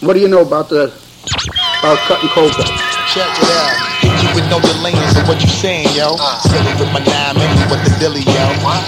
What do you know about the about cutting coca? Check it out. You with no delay, so what you saying, yo? Uh. Sit it with my nine minutes with the dilly, yo.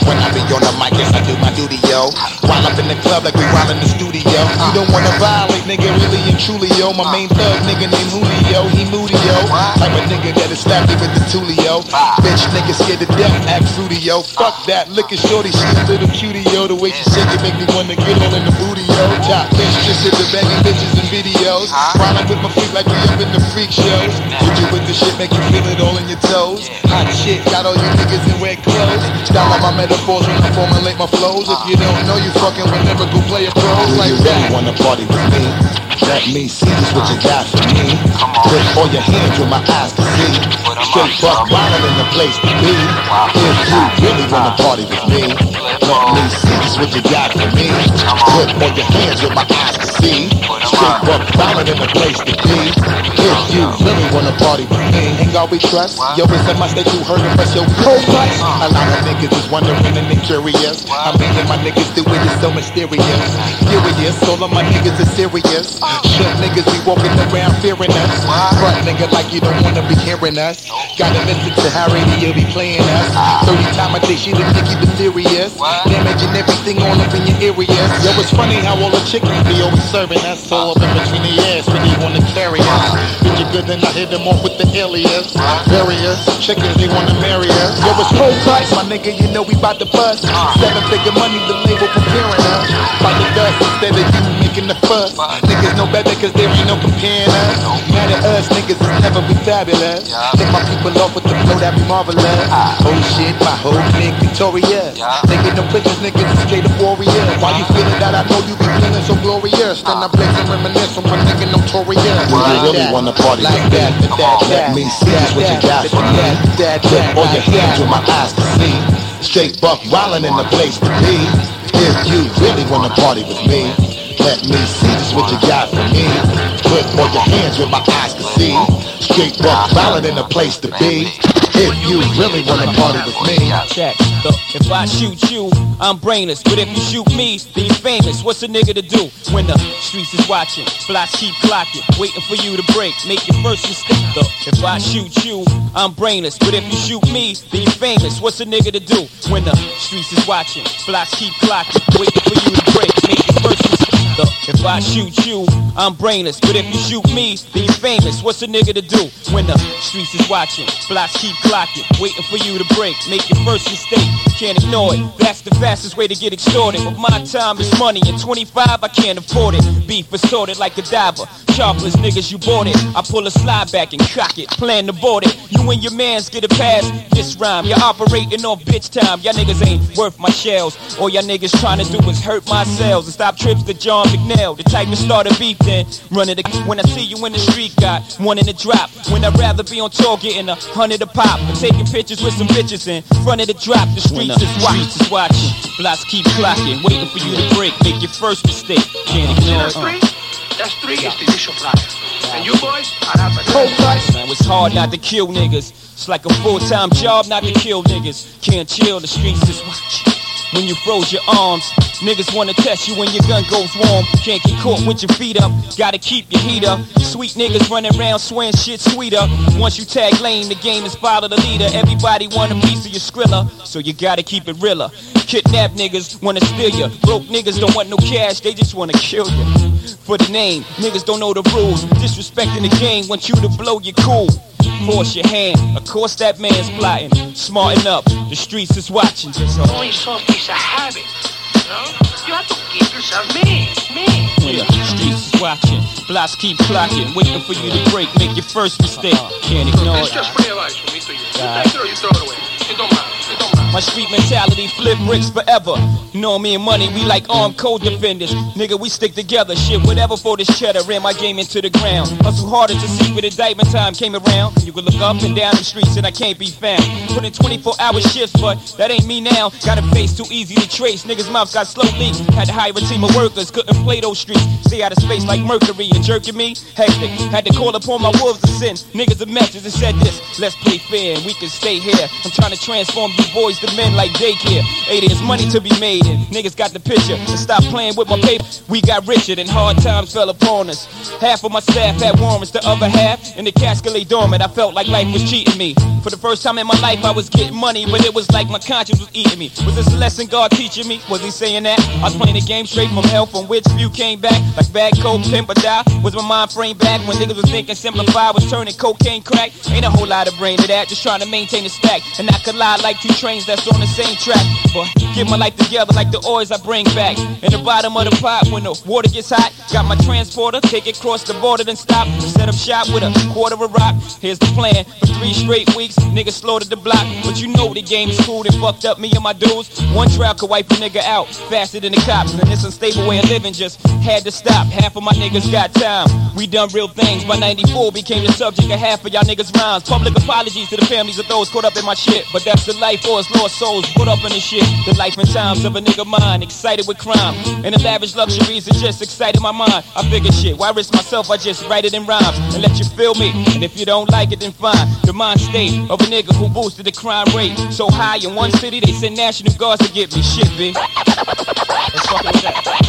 When I be on the mic, yes, I do my duty, yo. While up in the club like we while in the studio. Uh. You don't wanna violate, nigga, really and truly, yo. My uh. main thug, nigga named Julio, he moody, yo. Type of nigga that'll slap you with the tulio. Bitch, nigga scared to death, act fruity, yo. Fuck that, look at shorty, she a little cutie, yo. The way she shake it make me wanna get all in the booty, yo. Top bitch, just hit the banging bitches and videos. While I'm with my freak like we up in the freak shows. Hit you with the shit, make you feel it all in your toes. Hot shit, got all you niggas in wet clothes. Style out my metaphors when I formulate my flows. If you don't know, you fucking with lyrical player pros like that. You wanna party with me? Let me see just what you got for me. Put all your hands where my eyes can see. Straight buck wild in the place to be. If you really wanna party with me, let me see what you got for me. Put all your hands where my eyes can see. Straight buck wild in the place to be. If you really wanna party with me, ain't God we trust. Yo, it's a must that you heard of us, yo. Cold price. A lot of niggas is wondering and they curious. I mean, and my niggas do it is so mysterious. Furious, all of my niggas are serious. Shit niggas be walking around fearing us. Front nigga like you don't wanna be hearing us. Gotta listen to Harry, radio be playing us. 30 time a day, she the Nicky the serious. Damaging everything all up in your areas. Yo, it's funny how all the chickens be always serving That's All up in between the ass when they wanna carry us. Bitch, you good, then I hit them off with the alias. Various chickens, they wanna marry us. Yo, it's cold price, my nigga, you know we bout to bust. Seven figure money, the label preparing us. By the dust instead of you making the fuss. Niggas know better cause there ain't no comparing us. Mad at us, niggas will never be fabulous. Take my people off with the flow that be marvelous. Ah. Oh shit, my whole clique victorious. Taking no pictures, niggas is straight up warriors. Why you feeling that? I know you be feeling so glorious. Then I ah. blaze and reminisce on my nigga notorious. Do you really wanna party like with that, that, that, Let me see what you got for me. that, Put all your hands where my eyes to see. Straight buck wildin' in the place to be. If you really wanna party with me, let me see just what you got for me. Put all your hands where my eyes can see. Straight buck wildin' in the place to be. If you really wanna party with me. Check. If I shoot you, I'm brainless. But if you shoot me, you famous. What's a nigga to do when the streets is watching? Blocks keep clocking, waiting for you to break. Make your first mistake. Look, if I shoot you, I'm brainless. But if you shoot me, you famous. What's a nigga to do when the streets is watching? Blocks keep clocking, waiting for you to break. Make your first mistake. Look, if I shoot you, I'm brainless. But if you shoot me, then you're famous. What's a nigga to do when the streets is watching? Blocks keep clocking, waiting for you to break. Make your first mistake, can't ignore it. That's the fastest way to get extorted. But my time is money, and 25 I can't afford it. Beef assorted like a diver. Sharpless niggas, you bought it. I pull a slide back and cock it. Plan to board it. You and your mans get a pass. This rhyme, you're operating off bitch time. Y'all niggas ain't worth my shells. All y'all niggas trying to do is hurt my cells and stop trips to John McNeil. The type to start a beef then. Running the when I see you in the street, got one in the drop. When I'd rather be on tour getting a hundred a pop. And taking pictures with some bitches in front of the drop. The streets is watching. Streets is watching. Blocks keep clocking, waiting for you to break. Make your first mistake. Can't ignore it. Uh. That's three is the initial. And you boys are out for. Man, it's hard not to kill niggas. It's like a full-time job not to kill niggas. Can't chill, the streets is watching. When you froze your arms, niggas wanna test you when your gun goes warm. Can't get caught with your feet up, gotta keep your heat up. Sweet niggas running around swearing shit sweeter. Once you tag lane, the game is follow the leader. Everybody want a piece of your skrilla, so you gotta keep it realer. Kidnap niggas wanna steal you. Broke niggas don't want no cash, they just wanna kill you. For the name, niggas don't know the rules. Disrespecting the game, want you to blow your cool. Force your hand, of course that man's plotting. Smarten up, the streets is watching. Just It's only soft piece of habit. You? You have to keep yourself. Mean. when the streets is watching. Blocks keep clocking, waiting for you to break. Make your first mistake, can't ignore It's it. just free advice from me to you. You take it or you throw it away. It don't matter. My street mentality flip bricks forever. You know me and money, we like armed co-defenders. Nigga, we stick together. Shit, whatever for this cheddar. Ran my game into the ground. Hustle harder to see when indictment time came around. You could look up and down the streets and I can't be found. Put in 24 hour shifts, but that ain't me now. Got a face too easy to trace. Niggas' mouths got slow leaks. Had to hire a team of workers, couldn't play those streets. Stay out of space like Mercury and jerking me. Hectic. Had to call upon my wolves to sin. Niggas a message and said this. Let's play fair and we can stay here. I'm trying to transform you boys the men like daycare. Hey, there's money to be made, and niggas got the picture. Stop playing with my paper. We got richer, and hard times fell upon us. Half of my staff had warrants, the other half in the casket lay dormant. I felt like life was cheating me. For the first time in my life, I was getting money, but it was like my conscience was eating me. Was this a lesson God teaching me? Was he saying that? I was playing the game straight from hell, from which few came back. Like bad coke, pimp or die. Was my mind frame back when niggas was thinking simplify was turning cocaine crack? Ain't a whole lot of brain to that, just trying to maintain the stack. And I could lie like two trains that's on the same track. But get my life together like the oils I bring back. In the bottom of the pot when the water gets hot. Got my transporter, take it across the border, then stop. Set up shop with a quarter of a rock. Here's the plan. For three straight weeks, niggas slaughtered the block. But you know the game is cool, they fucked up me and my dudes. One trial could wipe a nigga out faster than the cops. And this unstable way of living just had to stop. Half of my niggas got time. We done real things. By 94 became the subject of half of y'all niggas' rhymes. Public apologies to the families of those caught up in my shit. But that's the life or it's lost souls put up in the shit. The life and times of a nigga mind, excited with crime. And the lavish luxuries that just excited my mind. I figure shit, why risk myself? I just write it in rhymes and let you feel me. And if you don't like it, then fine. The mind state of a nigga who boosted the crime rate so high in one city, they send national guards to get me shit, B. Let's fuck with that.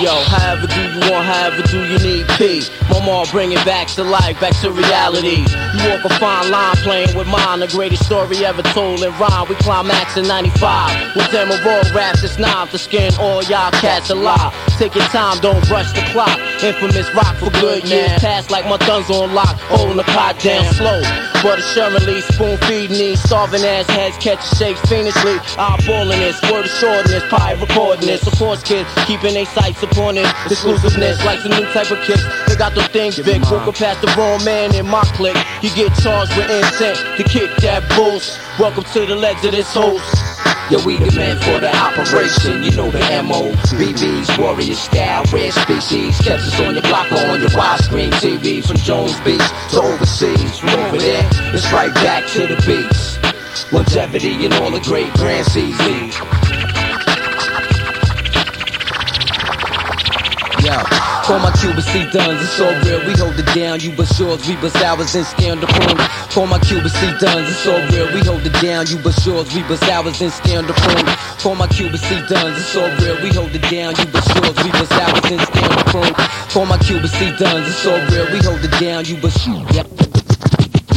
Yo, however do you want, however do you need P. My mom bring it back to life, back to reality. You walk a fine line playing with mine, the greatest story ever told in rhyme. We climax in 95 with them raw raps, it's nine to skin all y'all cats alive. Take your time, don't rush the clock. Infamous rock for good years past like my thumbs on lock, holding the pot down slow. But assuredly, spoon feeding these starving ass heads, catch shakes fiendishly. Eyeballing this, word shortness, pie recording this. Of course, kids keeping they sights upon it. Exclusiveness, like some new type of kicks. They got them things big. Walking past the wrong man in my clique. He get charged with intent to kick that bulls. Welcome to the legs of this host. Yo, we the men for the operation, you know the MO. BB's warrior style, rare species. Kept us on your block or on your widescreen TV. From Jones Beach to overseas. From over there, it's right back to the beats. Longevity and all the great grand seasons. Yo, for my QBC duns, it's all real. We hold it down. You but yours, we but ours and stand the room. For my QBC duns, it's all real. We hold it down. You but yours, we but ours and stand the room. For my QBC duns, it's all real. We hold it down. You but yours, we but ours and stand the room. For my QBC duns, it's all real. We hold it down. You but yep.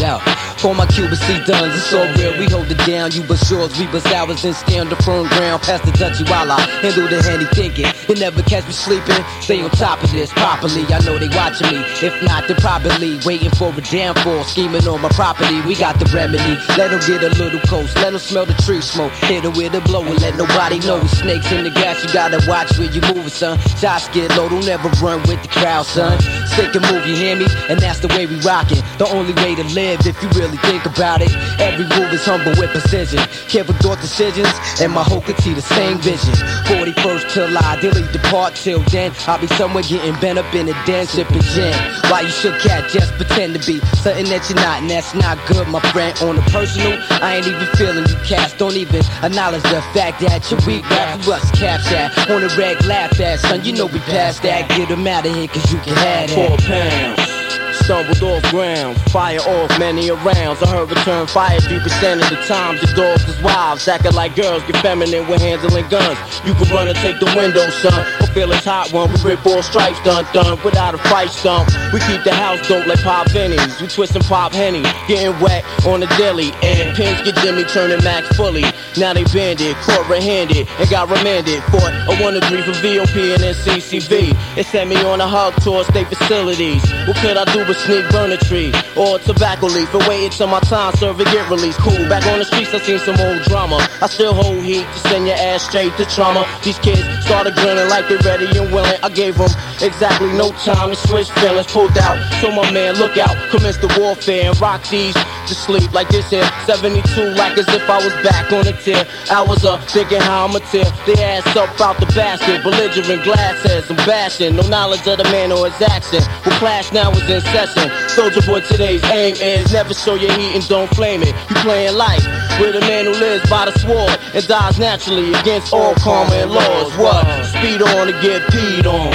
Yo, for my QBC duns, it's all real. We hold it down. You but yours, we but ours and stand the firm ground. Past the Dutchy while I handle the handy thinking. They never catch me sleeping. Stay on top of this properly. I know they watching me. If not, they're probably waiting for a downfall. Scheming on my property. We got the remedy. Let them get a little close. Let them smell the tree smoke. Hit her with a blow and let nobody know. Snakes in the grass, you gotta watch where you moving, son. Shots get low, don't ever run with the crowd, son. Stick and move, you hear me? And that's the way we rockin'. The only way to live if you really think about it. Every move is humble with precision. Careful thought decisions, and my whole could see the same vision. 41st till I daily depart till then. I'll be somewhere getting bent up in a den, sipping gin. Why you shook cat, just pretend to be something that you're not, and that's not good, my friend. On a personal, I ain't even feeling you cats. Don't even acknowledge the fact that you're weak. Rap you bust caps. On the reg, laugh at, son. You know we passed that. Get them out of here, cause you can have that. Four pounds. Stumbled off ground, fire off many rounds. I heard return fire 3% of the time. The dogs is wives, acting like girls, get feminine when handling guns. You can run and take the window, son. Or feel it's hot one. We rip all stripes, done, done, without a fight stump. We keep the house dope like pop pennies. We twist and pop henny, getting wet on the deli. And pins get Jimmy turning max fully. Now they banded, caught red-handed, and got remanded. Fought a 1 to 3 for VOP and NCCV. It sent me on a hug tour state facilities. What could I do but sneak burn a tree or tobacco leaf and wait until my time serve and get released. Cool, back on the streets, I seen some old drama. I still hold heat to send your ass straight to trauma. These kids started grinning like they ready and willing. I gave them exactly no time to switch feelings. Pulled out, so my man, look out, commence the warfare and rock these to sleep like this here. 72, like as if I was back on the tier. I was up thinking how I'ma tear the ass up out the basket. Belligerent glass heads, I'm bashing. No knowledge of the man or his action. Who clash now is in session. Soldier boy, today's aim is never show your heat and don't flame it. You playing life with a man who lives by the sword and dies naturally against all karma and laws. What? Speed on to get peed on.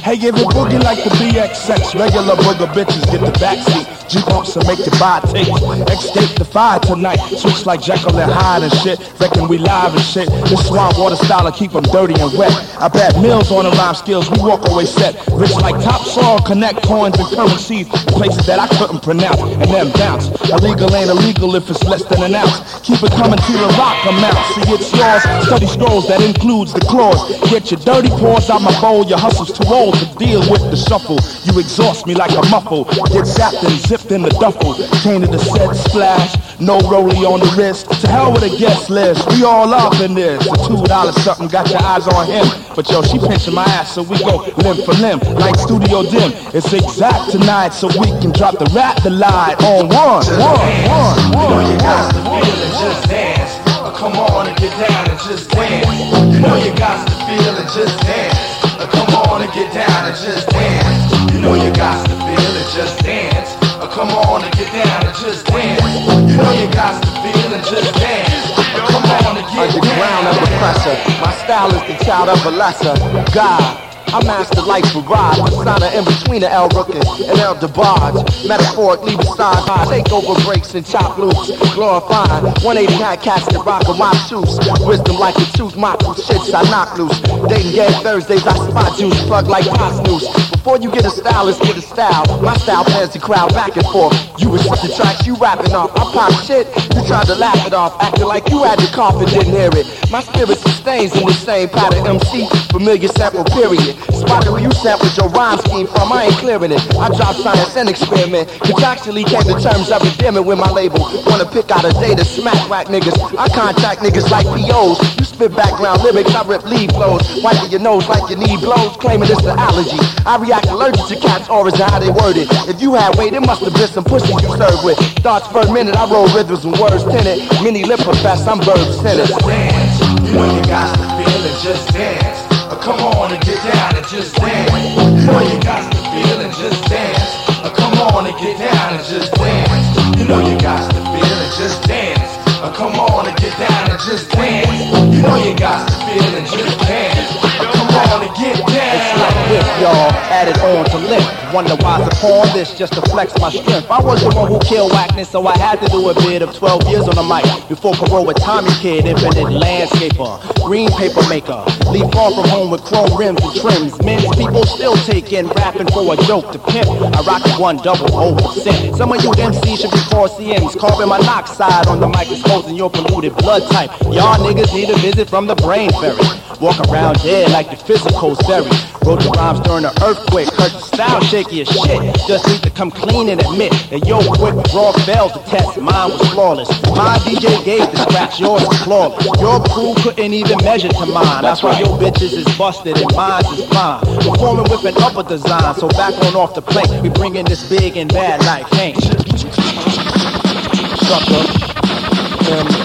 Hey, give it boogie like the BXX. Regular booger bitches get the backseat. G-bumps and make your buy tape. Escape the fire tonight. Switch like Jekyll and Hyde and shit. Reckon we live and shit. This swamp water style will keep them dirty and wet. I bet mills on the rhyme skills. We walk away set. Rich like top soil, connect coins and currencies. Places that I couldn't pronounce. And then bounce. Illegal ain't illegal if it's less than an ounce. Keep it coming to the rock amount. See, it's yours. Study scrolls that includes the claws. Get your dirty paws out my bowl. Your hustle's too old to deal with the shuffle. You exhaust me like a muffle. Get zapped and zipped in the duffel. Came to the set splash. No rollie on the wrist. To hell with a guest list. We all up in this. A two dollar something got your eyes on him. But yo, she pinching my ass, so we go limb for limb. Like studio dim. It's exact tonight, so we can drop the rap the lie on one. One, one, one. You know you got to feel and just dance. Come on and get down and just dance. You know you got to feel and just dance. Come on and get down and just dance. You know you got to feel and just dance. Uh, come on and get down and just dance. You know you got to feel and just dance. Uh, come on and get Underground down. of oppressor. My style is the child of a lesser. God. I master life barrage, persona in between the El Rookin and El DeBarge. Metaphorically beside high, take over breaks and chop loops. Glorifying 180 hat cats that rock with my shoes. Wisdom like a tooth, my shits I knock loose. Dating gay Thursdays, I spot juice, plug like pop news. Before you get a stylist, get a style. My style pans the crowd back and forth. You was the tracks, you rapping off. I pop shit, you tried to laugh it off, acting like you had the cough and didn't hear it. My spirit sustains in the same pattern MC, familiar sample period. Spotted where you sampled your rhyme scheme from, I ain't clearing it. I drop science and experiment. Contractually came to terms of endearment with my label. Wanna pick out a day to smack whack niggas. I contact niggas like POs. You spit background lyrics, I rip lead flows. Wiping your nose like your knee blows, claiming it's an allergy. I react allergic to cats' auras and how they word it. If you had weight, it must have been some pussy you served with. Thoughts per minute, I roll rhythms and words tinted. Mini lip profess, I'm verb centered. Just dance. You you got the feel and just dance. Come on and get down and just dance. You know you got to feel and just dance. Come on and get down and just dance. You know you got to feel and just dance. Uh, come on and get down and just dance. You know you got to feel and just dance. Come on and get down. It's like whip, y'all, added on to lip. Wonder why's upon this just to flex my strength. I was the one who killed whackness, so I had to do a bit of 12 years on the mic. Before parole with Tommy Kid, infinite landscaper, green paper maker. Leave far from home with chrome rims and trims. Men's people still taking rapping for a joke to pimp. I rock one double O percent. Some of you MCs should be called CMs, carving monoxide on the exposing your polluted blood type. Y'all niggas need a visit from the brain fairy. Walk around dead like the physical buried. Wrote the rhymes during the earthquake, hurt the style shaky as shit. Just need to come clean and admit that yo quick raw failed to test. Mine was flawless. My DJ gave the scratch, yours is flawless. Your crew couldn't even measure to mine. That's why your bitches is busted and mine is fine. Performing with an upper design, so back on off the plate. We bringing this big and bad like Hank. Sucker. MC.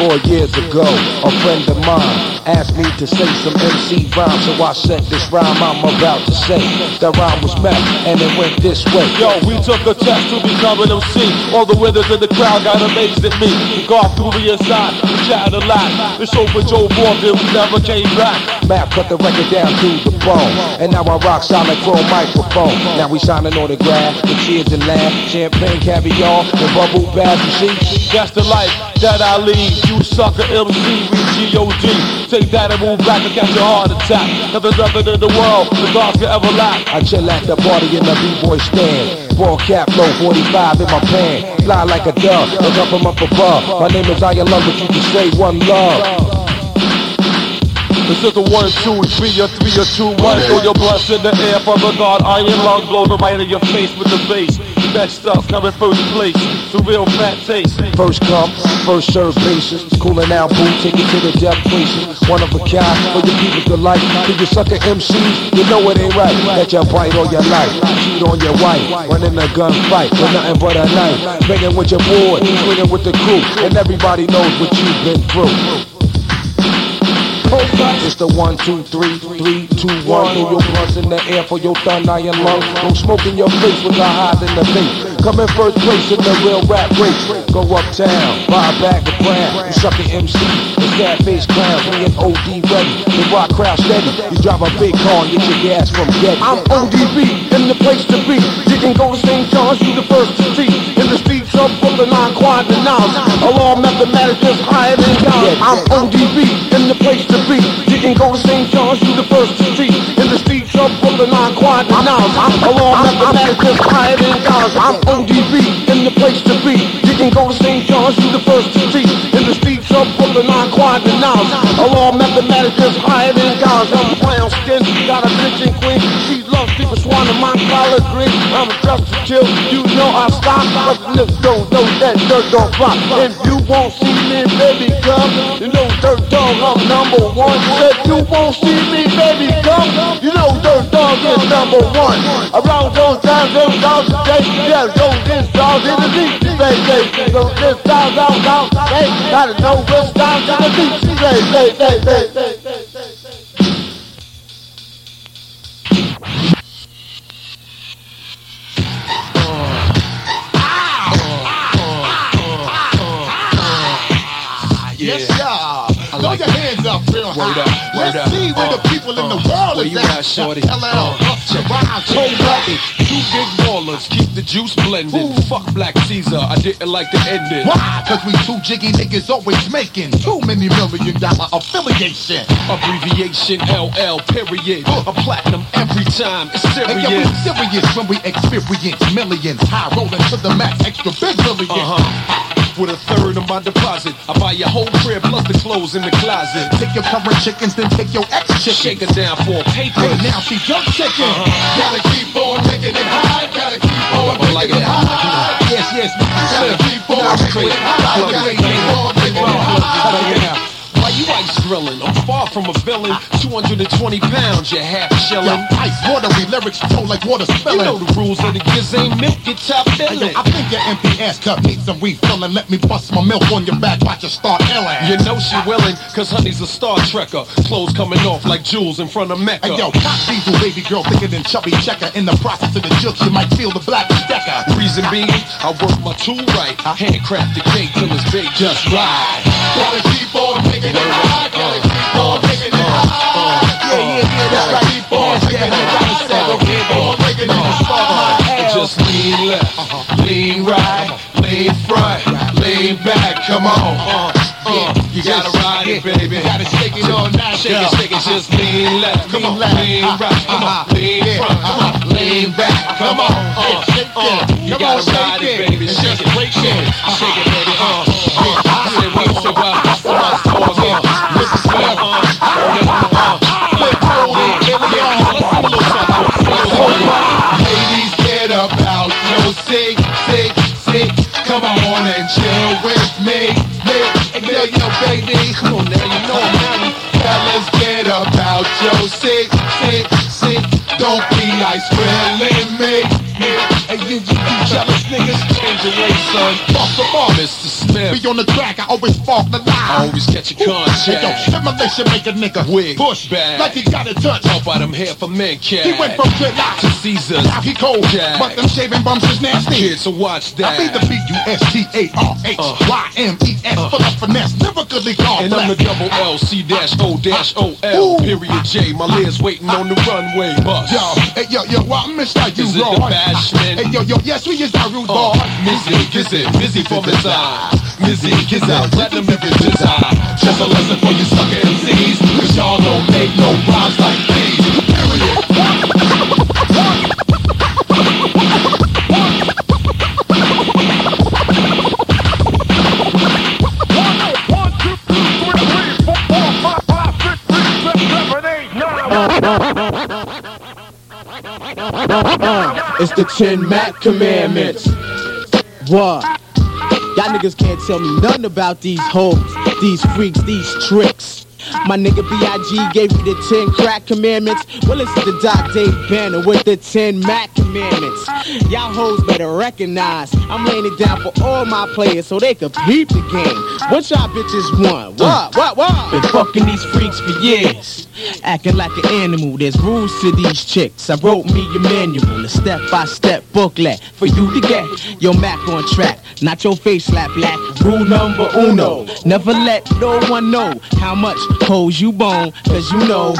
Four years ago, a friend of mine asked me to say some MC rhyme, so I said this rhyme I'm about to say. That rhyme was met, and it went this way. Yo, we took a test to become an MC. All the withers in the crowd got amazed at me. We golfed through the inside, we chatted a lot. The show for Joe Morgan, we never came back. Matt put the record down to the bone, and now I rock solid chrome microphone. Now we signing autographs, with cheers and laugh, champagne, caviar, and bubble baths. You see, That's the life that I lead. You sucker MC, we G.O.D. Take that and move back and catch a heart attack. Nothing other than the world, the gods can ever lack. I chill at the party in the b-boy stand. Ball cap, low 45 in my pants. Fly like a dove, look up from up above. My name is Iron Love, but you can say one love. This is a one, two, three, or three, or two, one. Throw your blunts in the air from the guard. Iron lung blow the right in your face with the bass. Next stuff coming first place. The real fat taste. First come, first serve basis. Cooling out boo, take it to the death places. One of a kind for your people to like. To you sucker MCs, you know it ain't right. That you bite all your life. Cheat on your wife. Running a gunfight with nothing but a knife. Banging with your boy, swinging with the crew. And everybody knows what you've been through. It's the one, two, three, three, two, one. Throw your blunts in the air for your thun iron lungs. Don't smoke in your face with the highs in the face. Come in first place in the real rap race. Go uptown, buy a bag of brown. You suckin' MC, the sad face clown. Me and OD ready, the rock crowd steady. You drive a big car and get your gas from Getty. I'm ODB, in the place to be. You can go to St. John's, you the first to see. In the streets Brooklyn, I'm quieter now. Along mathematics just higher than God. I'm ODB, in the place to be. You can go to St. John's, you the first to see. In the streets of Brooklyn, I'm quieter now. Along mathematics just higher than God. I'm ODB, in the place to be. Go to St. John's, you the first to see. In the streets of Brooklyn, I'm quieter now. Along mathematics just higher than God. I'm brown skin, got a bitch and queen. She loves people swan in my collard green. I'm a just to chill, you know I stop. But look, don't know that dirt don't fly. If you won't see me, baby, come. You know dirt dog, I'm number one. If you won't see me, baby, come. You know dirt dog is number one. Around those times, those dogs today, yeah, those dogs in the deep. Say, say, those this dogs out, out, hey, gotta know which say, say, say, say, say, say. It. up real Word high. up, word Let's up. see where Uh, the people in the world Where is you at. at, shorty? LL, Uh, Toe Blacky, two big ballers, keep the juice blended. Fuck Black Caesar, I didn't like the ending. Why? Cause we two jiggy niggas always making too many million dollar affiliation. Abbreviation LL, period. A platinum every time, it's serious. And yeah, we serious. serious when we experience millions. High rolling to the max, extra big million. Uh-huh. With a third of my deposit, I buy your whole crib plus the clothes in the closet. Take your current chickens, then take your ex Shake chickens. it down for paper. Hey, now she jump chicken. Uh-huh. Gotta keep on making it high. Gotta keep on I like it high. Yes, yes. Gotta keep on making it high. Gotta keep on making it high. Why you ice grilling? I'm far from a villain. 220 pounds, you half Yo, shilling. ice watery lyrics flow like water spilling. You know the rules of the kids ain't milk, get top filling. I think your empty ass cup needs some refilling. Let me bust my milk on your back, watch you start illing. You know she willing, cause honey's a Star Trekker. Clothes coming off like jewels in front of Mecca. Hey yo, cock diesel baby girl thicker than chubby checker. In the process of the jukes, you might feel the black decker. Reason being, I work my tool right. I handcraft the cake till it's baked just right. Gotta keep on making Just lean right, lean front, lean back. Come on, uh, uh, you gotta ride it, baby. Shake it all night, Shake it, shake it, just lean left, come on, lean uh, right, come uh-huh, on, lean front, uh-huh, lean back, come on, uh, uh, it. you gotta ride it, baby, shake it, shake it. shake it, baby, uh, uh, I so well, bust here we sing a little. Ladies, get up out your. Come on and chill with me, me. Yo, baby. Come on now, you know I'm ready. Get up out your. Don't be me, me. Hey, you, niggas? Change way, son. Fuck the bar. Mr. Be on the track, I always spark the line. I always catch a Hey, yo, contract. stimulation make a nigga Wig, push back. like he got a touch. Help out them hair for men, cat. He went from dreadlocks to Caesars. Now he cold, Jag. but them shaving bumps is nasty. Kids, so watch that. I be that. the B-U-S-T-A-R-H-Y-M-E-S Uh. full of finesse, never goodly called And I'm the double L, C dash O dash O L, period J. My legs waiting on the runway bus. Yo, hey, yo, yo, well, I miss how you Is it the bashment? Hey, yo, yo, yes, we is our rude Uh, boy. Mizzy, Gizzy, Mizzy from his eyes. Mizzy, Gizzy, platinum niggas desire. Just a lesson for you sucker MCs, cause y'all don't make no rhymes like these. Period. It's the 10 Mac Commandments. What? Y'all niggas can't tell me nothing about these hoes, these freaks, these tricks. My nigga B.I.G. gave you the 10 crack commandments. Well, listen to Doc Dave Banner with the 10 Mac commandments. Y'all hoes better recognize I'm laying it down for all my players so they could peep the game. What y'all bitches want? What? What? What? Been fucking these freaks for years. Acting like an animal, there's rules to these chicks. I wrote me a manual, a step by step booklet for you to get your Mac on track. Not your face slap black. Rule number uno. Never let no one know how much hoes you bone, cause you know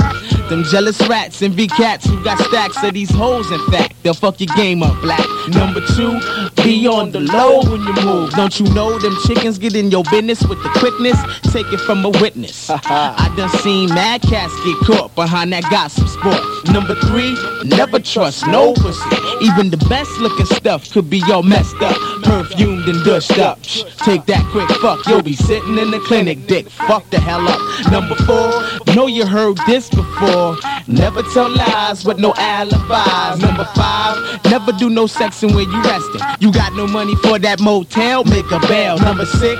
them jealous rats and V cats who got stacks of these hoes, in fact. They'll fuck your game up black. Number two, be on the low when you move. Don't you know them chickens get in your business with the quickness? Take it from a witness. I done seen mad cats get caught behind that gossip sport. Number three, never trust no pussy. Even the best looking stuff could be all messed up, perfumed and dushed up. Shh, Take that quick fuck, you'll be sitting in the clinic, dick. Fuck the hell up. Number four, know you heard this before. Never tell lies with no alibis. Number five, never do no sexing when you resting. You got no money for that motel, make a bail. Number six,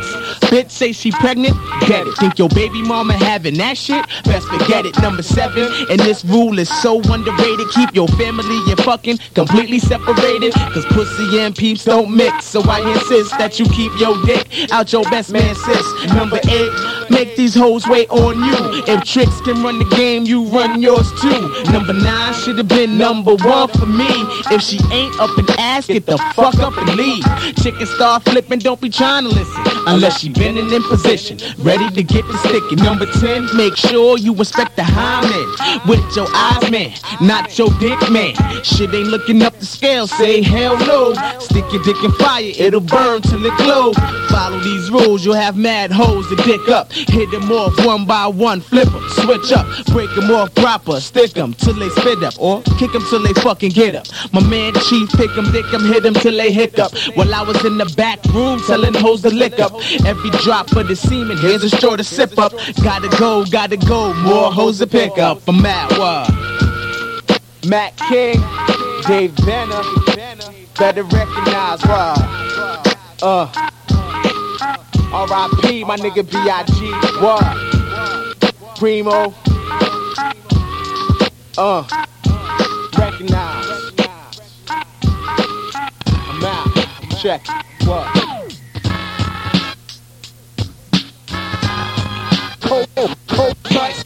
bitch say she pregnant, get it. Think your baby mama having that shit? Best forget it. Number seven, and this rule is so underrated. Keep your family and fucking completely separated. Cause pussy and peeps don't mix. So I insist that you keep your dick out your best man sis. Number eight, make these hoes wait on you. If tricks can run the game, you run yours too. Number nine should have been number one for me. If she ain't up and ass, get the fuck up and leave. Chicken start flipping, don't be trying to listen. Unless she been in in position, ready to get the sticky. Number 10, make sure you respect the hymen. With your eyes, man, not your dick, man. Shit ain't looking up the scale, say hell no. Stick your dick in fire, it'll burn till it glow. Follow these rules, you'll have mad hoes to dick up. Hit them off one by one, flip them, switch up, break them off proper, stick them till they spit up, or kick them till they fucking get up. My man Chief, pick them, dick them, hit them till they hiccup. While I was in the back room telling hoes to lick up. Every drop of the semen, here's a straw to sip up. Gotta go, gotta go, more hoes to pick up. I'm Matt what? Matt King, Dave Banner, better recognize what? Uh. R.I.P. my nigga B.I.G. What? Primo. Uh. Recognize. I'm out. Check. What? Cold, cold, nice.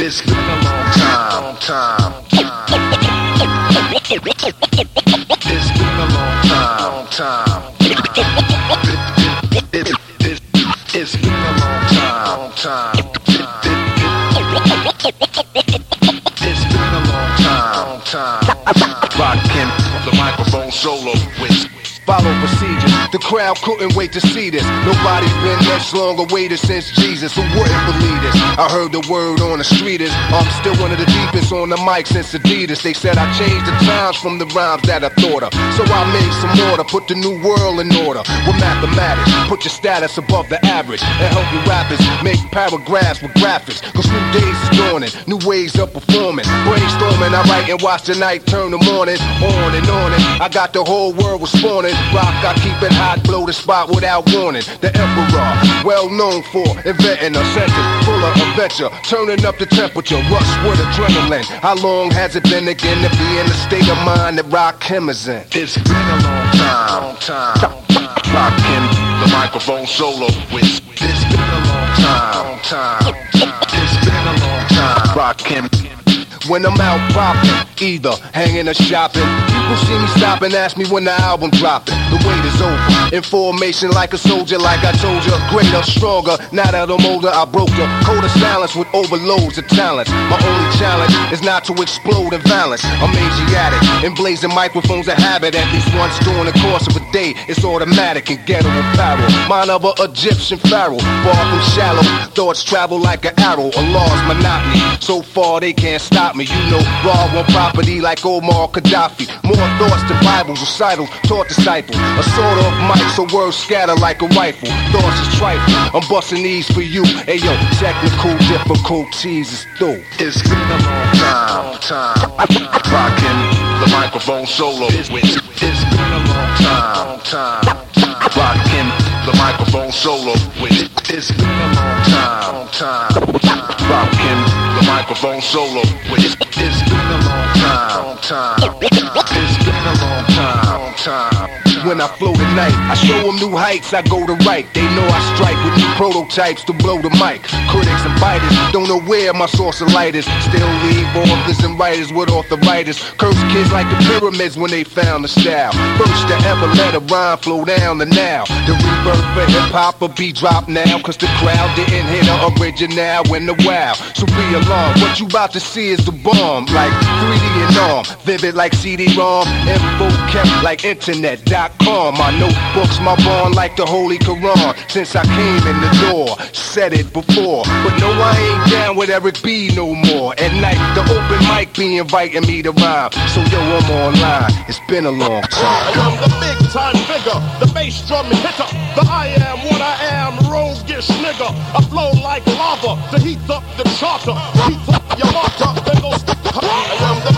A long time, time. It's been a long time, time. It, it, it, it's been a long time, time. It's been a long time, long time. Rockin' the microphone solo. The crowd couldn't wait to see this. Nobody's been this long awaited since Jesus. Who wouldn't believe this? I heard the word on the street is I'm still one of the deepest on the mic since Adidas. They said I changed the times from the rhymes that I thought of. So I made some order, put the new world in order. With mathematics, put your status above the average. And help you rappers make paragraphs with graphics. Cause new days is dawning, new ways of performing. Brainstorming, I write and watch the night turn the morning. On and on and I got the whole world responding. Rock, I keep it hot, blow the spot without warning. The emperor, well known for inventing a sentence full of adventure, turning up the temperature, rush with adrenaline. How long has it been again to be in the state of mind that Rakim is in? It's been a long time, long time. Rockin' the microphone solo with. It's been a long time, long time. It's been a long time. Rockin' When I'm out popping, either hanging or shopping, people see me stop and ask me when the album dropping. The wait is over. In formation like a soldier, like I told you, greater, stronger. Now that I'm older, I broke the code of silence with overloads of talent. My only challenge is not to explode in violence. I'm Asiatic, and microphones a habit. At least once during the course of a day, it's automatic and ghetto apparel. Mine of a Egyptian pharaoh, far from shallow. Thoughts travel like an arrow, a law's monotony. So far they can't stop me. You know, raw on property like Muammar Gaddafi. More thoughts than Bible recitals, taught disciples. A sort of mic, so words scatter like a rifle. Thoughts is trifle. I'm busting these for you. Hey yo, technical difficulties is through. It's been a long time, time. Rockin' the microphone solo with. It's been a long time, long time. Rockin' microphone solo with it. It's been a long time. Long time. Microphone solo. It's been a long time. Long time. It's been a long time. Long time. When I flow tonight, I show them new heights, I go to right. They know I strike with new prototypes to blow the mic. Critics and biters don't know where my source of light is. Still leave authors and writers with arthritis. Curse kids like the pyramids when they found the style. First to ever let a rhyme flow down the now. The rebirth for hip hop will be dropped now. Cause the crowd didn't hear the original when the wow. So be alarmed, what you about to see is the bomb. Like 3D and arm, vivid like CD-ROM. Info kept like internet.com. My notebooks, my bond like the Holy Quran. Since I came in the door, said it before. But no, I ain't down with Eric B no more. At night, the open mic be inviting me to rhyme. So yo, I'm online. It's been a long time. I'm the big time figure, the bass drum hitter, the I am what I am, roguish nigga. I flow like lava to heat up the charter, heat up your marker, then go stick. I am the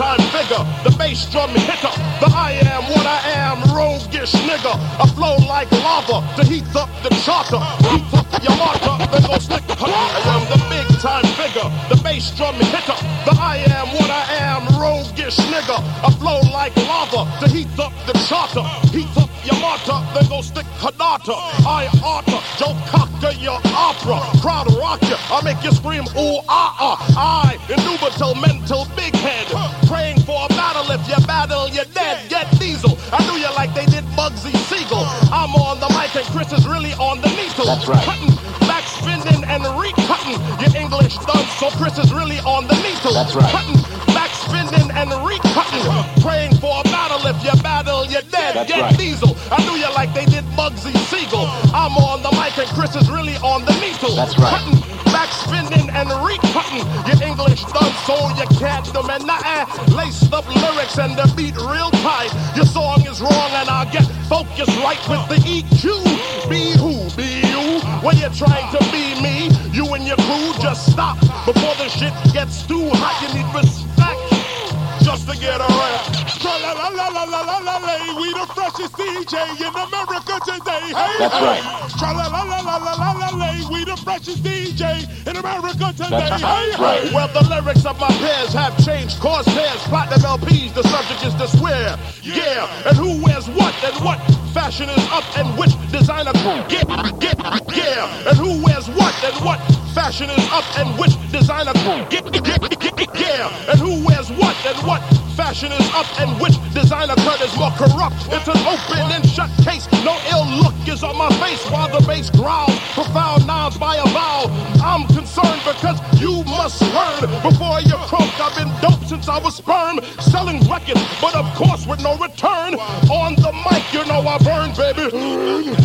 time figure, the bass drum hitter, the I am what I am, roguish nigga. I flow like lava to heat up the charter, heat up your marker, then go stick. I am the big time figure, the bass drum hitter, the I am what I am, roguish nigga. I flow like lava to heat up the charter, heat up your martyr, then go stick Hadata. I Arthur, Joe Cocker, your opera. Crowd rock you, I make you scream ooh ah ah. I, indubitable mental That's right. Cutting, back spinning and recutting. Your English done, so Chris is really on the needle. That's right. Cutting, back spinning and recutting. Praying for a battle. If you battle, you're dead. That's Get right. diesel. I knew you like they did Bugsy Siegel. I'm on the mic and Chris is really on the needle. That's right. Cutting, back spinning and recutting. Your English done so you can't demand nothing. Laced up lyrics and the beat real tight. Your song is wrong and I'll get focused right with the EQ. Be who? When you're trying to be me, you and your crew just stop before the shit gets too hot. You need respect just to get around. Tra-la-la-la-la-la-la-lay, we the freshest DJ in America today. Hey, That's right. Tra-la-la-la-la-la-la-lay, we the freshest DJ in America today. That's hey, right. Well, the lyrics of my peers have changed, theirs platinum LPs. The subject is to swear. Yeah, and who wears what and what fashion is up and which designer get get yeah, and who wears what and what fashion is up and which designer get get get yeah, and who wears what and what fashion is up and which designer cut is more corrupt. It's an open and shut case. No ill look on my face while the bass growls. Profound nouns by a vowel. I'm concerned because you must learn before you croak. I've been dope since I was sperm, selling records, but of course with no return. On the mic, you know I burn, baby.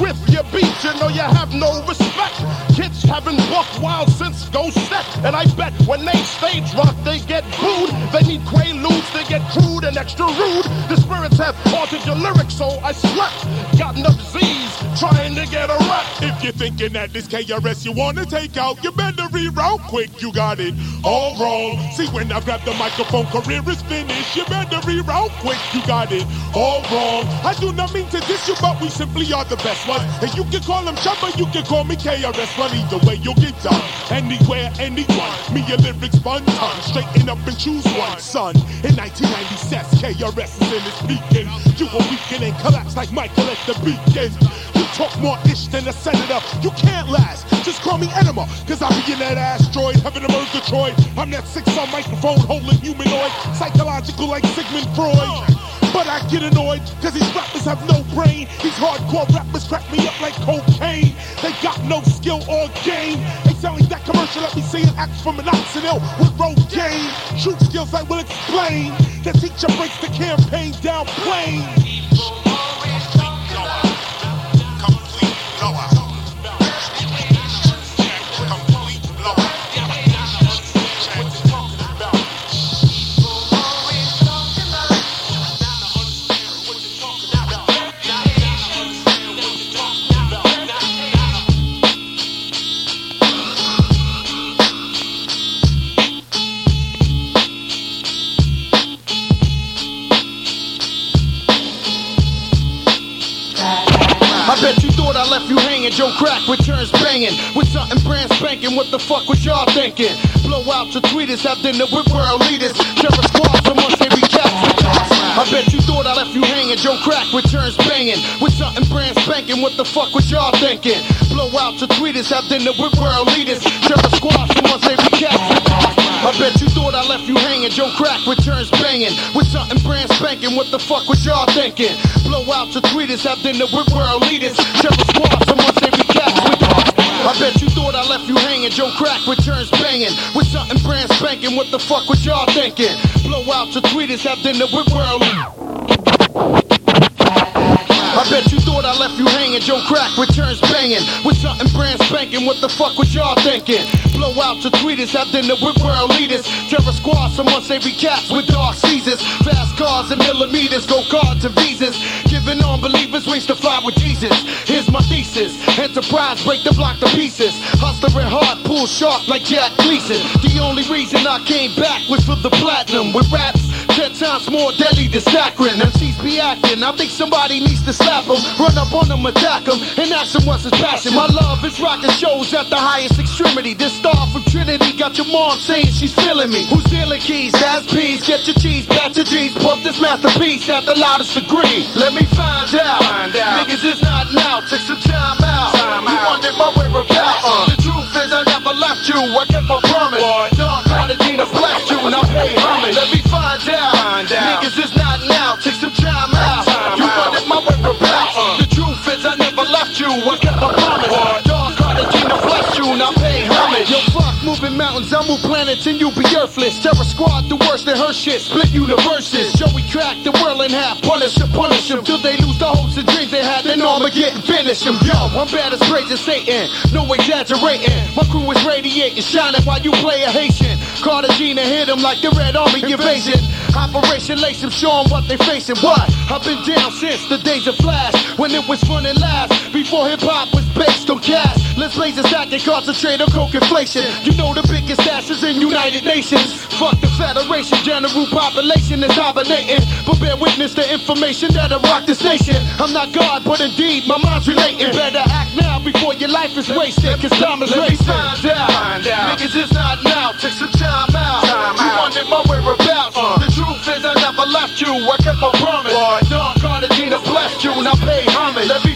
With your beats, you know you have no respect. Kids haven't bucked wild since go set, and I bet when they stage rock, they get booed. They need quaaludes, they get crude and extra rude. The spirits have haunted your lyrics, so I slept. Got enough Z's trying to get a rep. If you're thinking that this KRS you wanna take out, you better reroute quick. You got it all wrong. See, when I grab the microphone, career is finished. You better reroute quick. You got it all wrong. I do not mean to diss you, but we simply are the best ones. And you can call him Chubba, you can call me KRS. But either way, you'll get done. Anywhere, anyone. Me, your lyrics fun ton. Straighten up and choose one, son. In 1996, KRS is in his beacon. You a weaken and collapse like Michael at the beacon. You talk more ish than a senator. You can't last. Just call me Enema, cause I be in that asteroid, heaven to Murgatroyd. I'm that six on microphone holding humanoid, psychological like Sigmund Freud. But I get annoyed, cause these rappers have no brain. These hardcore rappers crack me up like cocaine. They got no skill or game. They sound like that commercial let me see an act from oxygen with Rogaine. True skills I will explain. The teacher breaks the campaign down plain. Joe Crack returns banging with something brand spanking. What the fuck was y'all thinking? Blow out your tweeters, have dinner with world leaders. Terror squads, once they recap I bet you thought I left you hanging. Joe Crack returns banging with something brand spanking. What the fuck was y'all thinking? Blow out your tweeters, have dinner with world leaders. Terror squads, and once they recap I bet you thought I left you hanging. Joe Crack returns banging with something brand spanking. What the fuck was y'all thinking? Blow out your tweeters, have dinner with world leaders. Terror squads, and once they recap I bet you thought I left you hanging. Joe Crack returns banging with something brand spanking. What the fuck was y'all thinking? Blow out your tweeters, have dinner with world I bet you thought I left you hanging. Joe Crack returns banging with something brand spanking. What the fuck was y'all thinking? Blow out your tweeters, have dinner with world leaders. Terror squad, someone say recaps with dark seasons. Fast cars and millimeters, go cards and visas. Giving on believers wings to fly with Jesus. Here's my thesis. Enterprise, break the block to pieces. Hustling hard, pull sharp like Jack Gleason. The only reason I came back was for the platinum. With raps ten times more deadly than saccharin. MCs be acting. I think somebody needs to slap them, run up on them, attack them, and ask them what's his passion. My love is rocking shows at the highest extremity. This star from Trinity got your mom saying she's feeling me. Who's dealing keys? That's peas. Get your cheese, batch your G's. Pump this masterpiece at the loudest degree. Let me find out. Find out. Niggas is not now. Take some time out. Time you out. wondered my whereabouts. Uh. The truth is I never left you. I kept my promise. Boy. Don Cartagena blessed you. and I pay homage. Let me find out. Find out. Niggas is not now. Take some time out. Time you wondered my whereabouts. Uh. The truth is I never left you. I kept my promise. Cartagena blessed you. Now pay homage. Yo, fuck moving mountains. I move planets and you be earthless. Terror squad, the worst of her shit. Split universes. Joey crack the world in half. Punish them, punish them. Till they lose the hopes and dreams they had. Then Armageddon finish them. Yo, I'm bad as praising Satan. No exaggerating. My crew is radiating, shining while you play a Haitian. Cartagena hit them like the Red Army invasion. Operation Lace them, show 'em what they facing. What? I've been down since the days of Flash. When it was and last. Before hip hop was based on cash. Let's blaze a stack and concentrate on coke inflation. You know the biggest asses in United Nations. Fuck the Federation, general population is dominating. But bear witness to information that'll rock this nation. I'm not God, but indeed my mind's relating. Better act now before your life is wasted, cause time is racing. Find out. Find out. Niggas is not now, take some time out. Time you out. wanted my whereabouts. Uh. The truth is I never left you, I kept my promise. Boy. Don Cartagena blessed you, now pay homage. Let me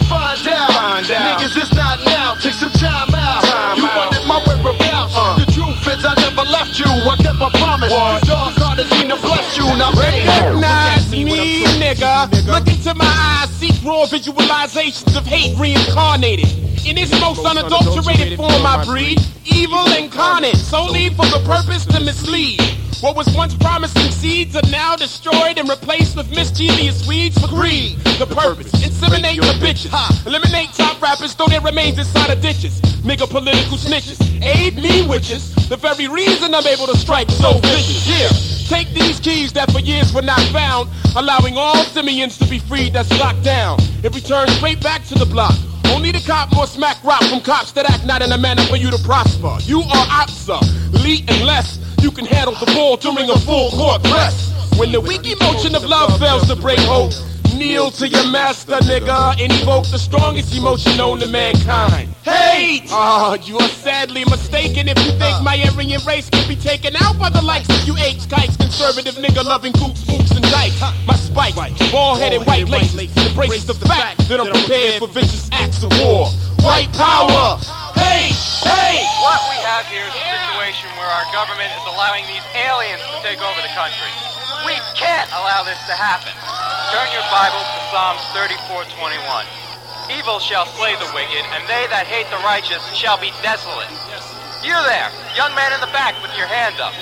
left you, I kept my promise. Boy. Don Cartagena blessed you, now Recognize me, nigga. Look into my eyes, see raw visualizations of hate reincarnated. In its most unadulterated form, I breed evil incarnate, solely for the purpose to mislead. What was once promising seeds are now destroyed and replaced with mischievous weeds for greed. The purpose, inseminate the bitches. Eliminate top rappers, throw their remains inside of ditches. Nigga political snitches. Aid me witches. The very reason I'm able to strike so vicious. Yeah. Take these keys that for years were not found, allowing all simians to be freed that's locked down. It returns straight back to the block. Only the cop more smack rock from cops that act not in a manner for you to prosper. You are opsa, elite unless you can handle the ball during a full court press. When the weak emotion of love fails to break hope, kneel to your master, nigga, and evoke the strongest emotion known to mankind. Hate! Ah, you are sadly mistaken if you think my Aryan race can be taken out by the likes of you H kites, conservative nigga loving goops, boots, and dykes. My spike, ball-headed white lace, embrace the fact that I'm prepared for vicious acts of war. White power! Hey! Hey! What we have here is a situation where our government is allowing these aliens to take over the country. We can't allow this to happen. Turn your Bibles to Psalms 34:21. Evil shall slay the wicked, and they that hate the righteous shall be desolate. You there, young man in the back with your hand up.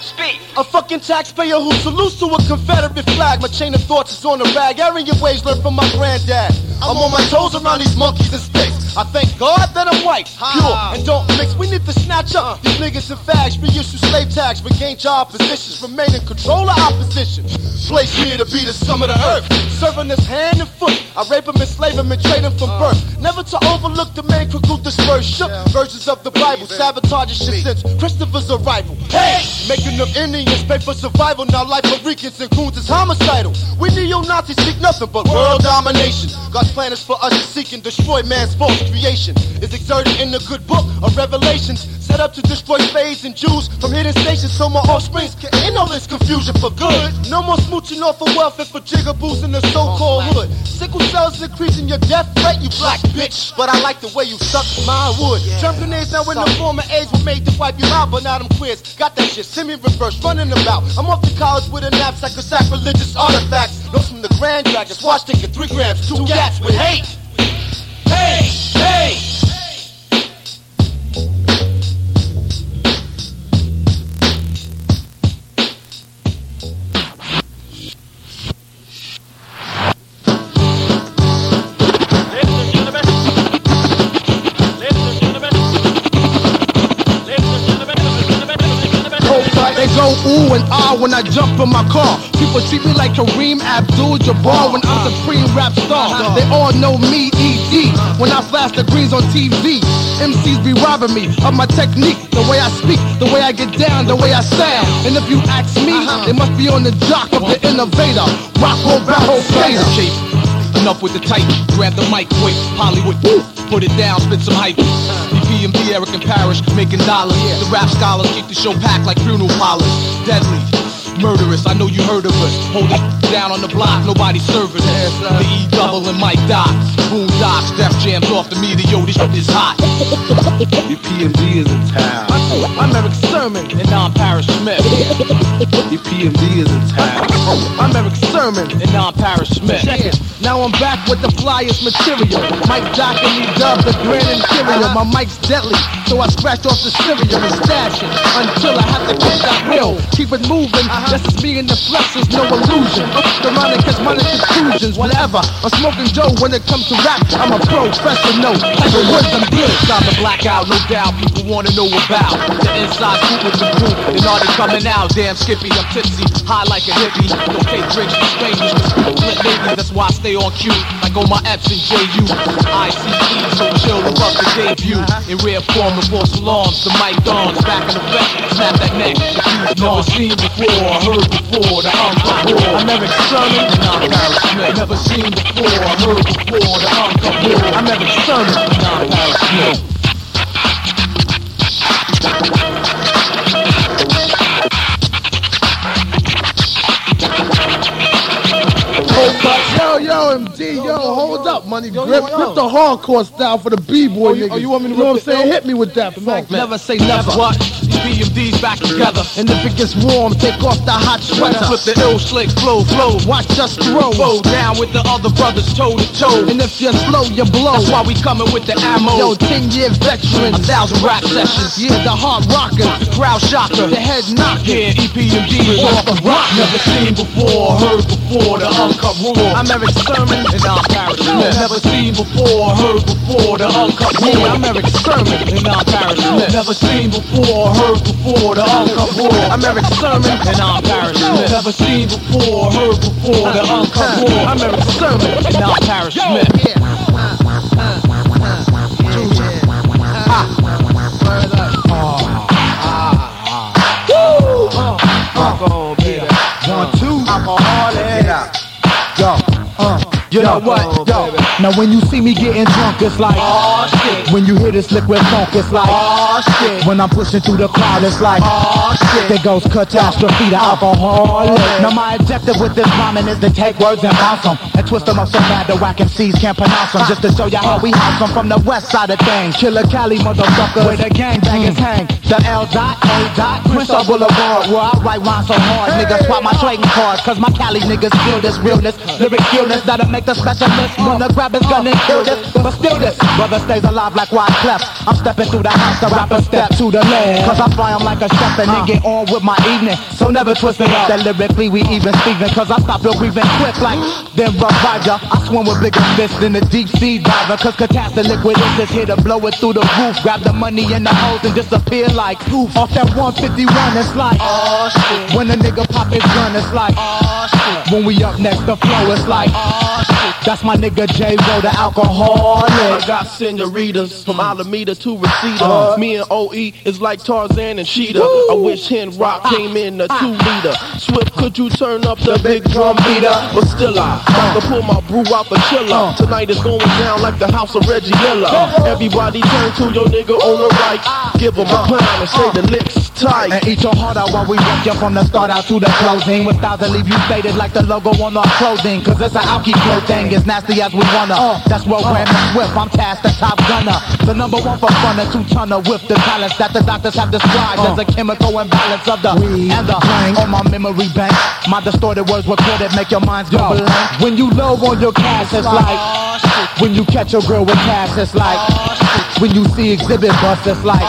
Speak. A fucking taxpayer who salutes to a Confederate flag. My chain of thoughts is on the rag. Your ways learned from my granddad. I'm on my toes around these monkeys and space. I thank God that I'm white, pure, and don't mix. We need to snatch up these niggas and fags, reissue slave tags, regain job positions, remain in control of opposition. Place here to be the scum of the earth. Serving his hand and foot. I rape him, enslave him, and trade him from birth. Never to overlook the man dispersed. Shook versions of the Bible. Sabotage shit since Christopher's arrival. Hey! Making them Indians pay for survival. Now life for Ricans and goons is homicidal. We neo-Nazis seek nothing but world domination. God's plan is for us to seek and destroy man's false creation. Is exerted in the good book of Revelations. Set up to destroy spades and Jews from hidden stations so my offsprings can end all this confusion for good. No more smooching off of wealth and for jigaboos in the so-called hood. Sickle cells increasing your death rate, you black bitch. But I like the way you suck my wood. Germ grenades now in the former age were made to wipe you out, but now them queers got that shit semi-reverse running about. I'm off to college with a knapsack of sacrilegious artifacts. Notes from the Grand Dragon, watch taking three grams, two gats with hate. Ooh and ah when I jump in my car. People treat me like Kareem Abdul-Jabbar when I'm the supreme rap star. They all know me, E.D. When I flash the greens on TV. MCs be robbing me of my technique, the way I speak, the way I get down, the way I sound. And if you ask me, they must be on the jock of the innovator. Rock or battle skater. Enough with the type, grab the mic quick, Hollywood, put it down, spit some hype. EPMD, Erick and Parrish, making dollars. The rap scholars keep the show packed like funeral parlors. Deadly, murderous, I know you heard of us. Hold it down on the block, nobody serving us. The E double and Mike Doc, Boom Docs, Def Jams off the meter, yo, this shit is hot. EPMD is in town. I'm Erick Sermon. And I'm Parrish Smith. Your PMD is in town. I'm Erick Sermon. And I'm Parrish Smith. Check it. Now I'm back with the flyest material. Mike Doc and me dub the grand interior. Uh-huh. My mic's deadly, so I scratch off the cereal and stash it until I have to get that real. Keep it moving, uh-huh. This is me in the flesh, there's no illusion. The money catch money conclusions, whatever. I'm smoking Joe when it comes to rap. I'm a professional, type of words I'm. Time to black out, no doubt. People wanna know about the inside scoop with the group. And all they coming out. Damn Skippy, I'm tipsy, high like a hippie. Don't take drinks from strangers, but lit ladies. That's why I stay on cue, like on my Epps and JU. ICE, so chill above the debut. In rare form, the false alarms, the mic dawns, back in effect. Snap that neck. You've never seen before, heard before, the encore. I'm Erick Sermon, and I'm Parrish Smith. Never seen before, I heard before, the encore. I'm Eric Sermon, and I'm Paris Smith. Yo, yo, MD, yo, hold up, money grip. Grip the hardcore style for the B-boy oh, oh, niggas. oh, you want me to know what I'm saying? Oh. Hit me with that funk. Never say never. What? BMD's back together. And if it gets warm, take off the hot sweater. Flip the ill slick, flow, flow. Watch us throw. Flow down with the other brothers toe to toe. And if you're slow, you blow. That's why we coming with the ammo. Yo, 10 year veteran. A thousand rap sessions. Yeah, the hard rocker. The crowd shocker. The head knocker. Yeah, EPMD is off the rock. Never seen before, heard before, the uncut roar. I'm Erick Sermon. And I'm Parrish Smith. Never seen before, heard before, the uncut roar. I'm Erick Sermon. And I'm Parrish Smith. Never seen before, heard before, the uncut roar. I'm Erick Sermon. And I'm Parrish Smith. Never seen before, heard before, the uncut roar. I'm Erick Sermon. And I'm Parrish Smith. One, two. Yo, uh, you know what? Yo, now when you see me getting drunk, it's like, Oh, shit. When you hear this liquid funk, it's like, Oh, shit. When I'm pushing through the crowd, it's like, Oh, shit. There goes catastrophe, the alcoholic. Now my objective with this rhyming is to take words and bounce them and twist them up so bad the whack MCs can't pronounce them. Just to show you how we house them from the west side of things. Killer Cali motherfucker, where the gangbangers mm. hang. The L dot A dot Crystal Boulevard, where I write rhymes so hard, niggas swap my trading cards, cause my Cali niggas feel this realness, lyric illness that'll make the specialist wanna grab his gun and kill this. But still this brother stays alive like wide clef. I'm stepping through the house, the rapper step to the left. Cause I fly 'em like a chef and then get on with my evening. So never twist it up. That lyrically we even Steven. Cause I stop your breathing quick like then revive ya. I swim with bigger fists than the deep sea diver. Cause catastrophe liquid is just here to blow it through the roof. Grab the money in the hose and disappear like poof. Off that 151, it's like, oh shit. When a nigga pop his gun, it's like, oh shit. When we up next, the flow is like, oh, that's my nigga J Ro, the alcoholic. I got senoritas from mm. Alameda to Reseda. Uh. Me and OE is like Tarzan and Cheetah. I wish Hen Rock ah. came in a ah. two liter. Swift, could you turn up the big drum beater? But still, I uh. about to pull my brew out the chiller. Uh. Tonight is going down like the house of Reggie Miller. Uh. Everybody turn to your nigga on the right. Give him a pound and say the licks tight. And eat your heart out while we rock you from the start out to the closing. With that leave you faded like the logo on our clothing. Cause it's an alky flow as nasty as we wanna. That's what Graham and Swift, I'm tasked the top gunner. The number one for fun, a two tonner with the talents that the doctors have described as a chemical imbalance of the and the on my memory bank. My distorted words recorded make your minds go blank. When you low on your cash, it's like when you catch a girl with cash, it's like when you see exhibit bust, it's like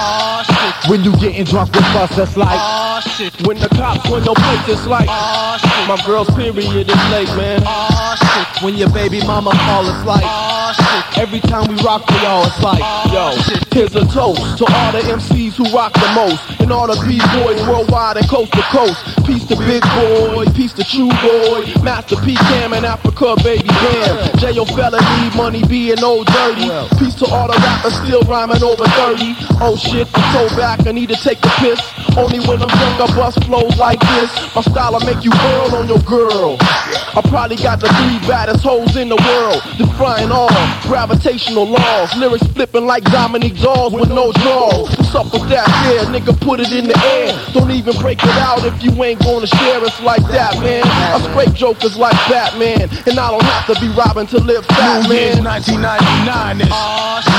when you getting drunk with bust, it's like When the cops win no place, it's like my girl's period is late, man. When your baby mama call, it's like Every time we rock for y'all, it's like, yo, here's a toast to all the MCs who rock the most, and all the B-boys worldwide and coast to coast. To Big Boy, peace to True Boy, Master P Cam and Afrika, baby Bam. J.O. Fella need money being old dirty. Peace to all the rappers still rhyming over 30. Oh shit, I'm so back, I need to take a piss. Only when I'm drunk, I bust flows like this. My style will make you whirl on your girl. I probably got the three baddest hoes in the world, defying all gravitational laws. Lyrics flipping like Dominique Dawes with no draws. What's up with that? Yeah, nigga, put it in the air. Don't even break it out if you ain't gonna share us like that, man. I scrape jokers like Batman, and I don't have to be robbing to live fat, New man. 1999 is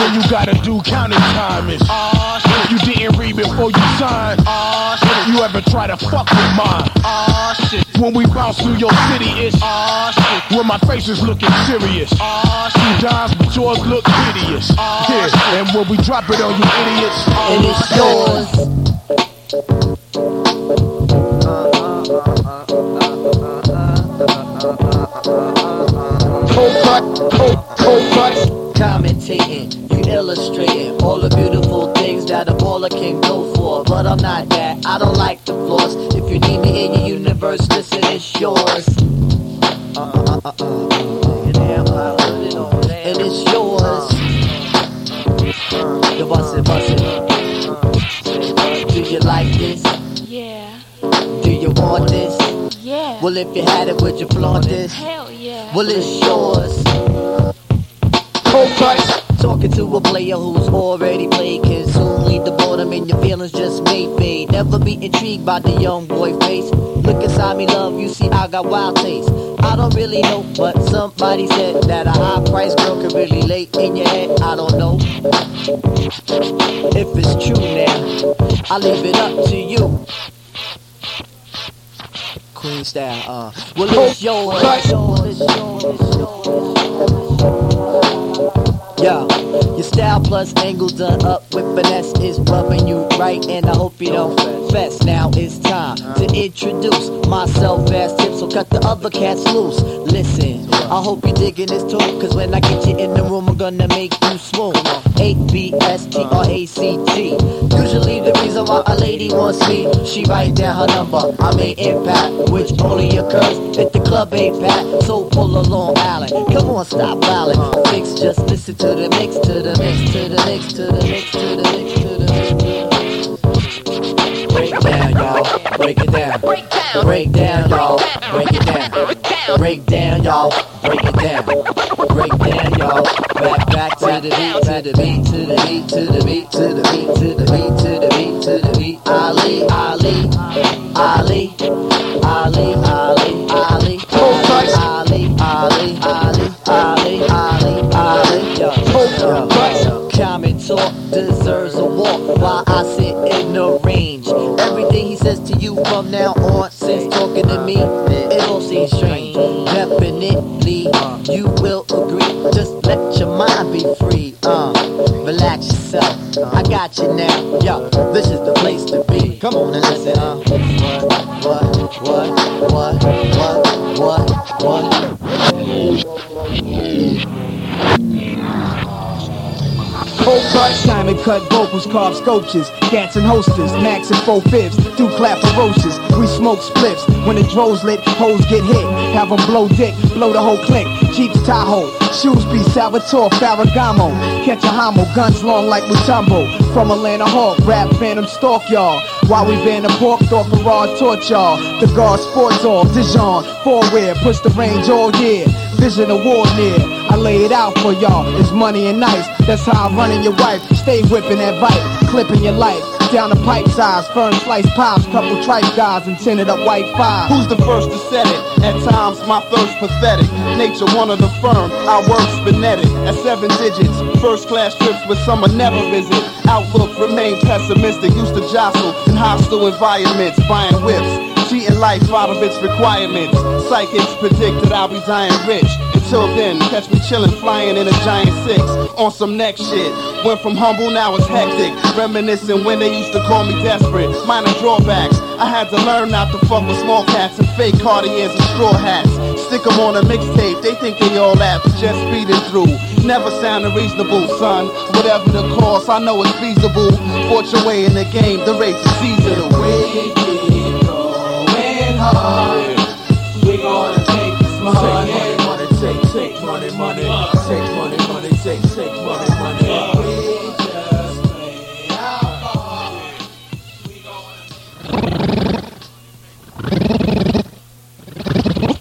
when you gotta do counting time is if you didn't read before you signed if you ever try to fuck with mine uh, shit. when we bounce through your city it's when my face is looking serious two dimes but yours look hideous yeah and when we drop it on you idiots And it's yours. Commentating, you illustrating all the beautiful things that a baller can go for. But I'm not that, I don't like the flaws. Intrigued by the young boy face. Look inside me, love, you see I got wild taste. I don't really know, but somebody said that a high price girl can really lay in your head. I don't know if it's true now. I leave it up to you. Queen style, uh. Well, it's yours. It's yours, it's yours, it's yours. Yeah, your style plus angle done up with finesse is rubbing you right, and I hope you don't fess. Now it's time to introduce myself as tip, so cut the other cats loose. Listen, I hope you're digging this tune, cause when I get you in the room, I'm gonna make you swoon. A B S T R A C T. Usually the reason why a lady wants me, she write down her number. I mean impact, which only occurs if the club ain't packed. So pull along, Allen. Come on, stop violent. Fix, just listen to the mix, to the mix, to the mix, to the mix, to the mix, to the mix. Break down, y'all. Break it down. Break down, y'all. Break it down. Break down, y'all. Break it down. Break down, y'all. Back, back to the beat, to the beat, to the beat, to the beat, to the beat, to the beat, to the beat, to the beat. Ali, Ali, Ali, I sit in the range. Everything he says to you from now on, since talking to me, it all seems strange. Definitely, you will agree. Just let your mind be free. Uh, relax yourself. I got you now. Yo, this is the place to be. Come on and listen. Uh, what, what, what, what, what, what, what? Cold cuts, diamond cut vocals, carved sculptures, cats and hosters, max and four fifths, do clap ferocious. We smoke spliffs, when the droves lit, hoes get hit. Have them blow dick, blow the whole clique. Jeeps Tahoe, shoes be Salvatore Ferragamo. Catch a homo, guns long like Mutombo. From Atlanta Hawk, rap phantom stalk y'all. While we ban the pork, thought Farad torch y'all. The guard sports all, Dijon, four-wear, push the range all year. Vision of war near. I lay it out for y'all. It's money and nice. That's how I'm running your wife. Stay whipping that bike, clipping your life. Down the pipe size, firm slice pops, couple tripe guys and tinted up white five. Who's the first to set it? At times, my thirst pathetic. Nature one of the firm, I work phonetic. At seven digits, first class trips with some I never visit. Outlook remain pessimistic, used to jostle in hostile environments, buying whips. Cheating life out of its requirements. Psychics predicted I'll be dying rich. Until then, catch me chillin', flying in a giant six. On some next shit. Went from humble, now it's hectic. Reminiscing when they used to call me desperate. Minor drawbacks. I had to learn not to fuck with small cats and fake Cartiers and straw hats. Stick 'em on a mixtape, they think they all that, but just speeding through. Never sounding reasonable, son. Whatever the cost, I know it's feasible. Your way in the game, the race is seasonal. We keep going hard. We gonna take this money. Money, take, take money, money, take money, money, take, take money, money. We just play our part.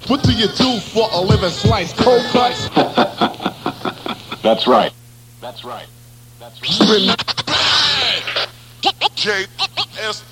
What do you do for a living? Slice cold cuts. That's right. That's right. That's right. J S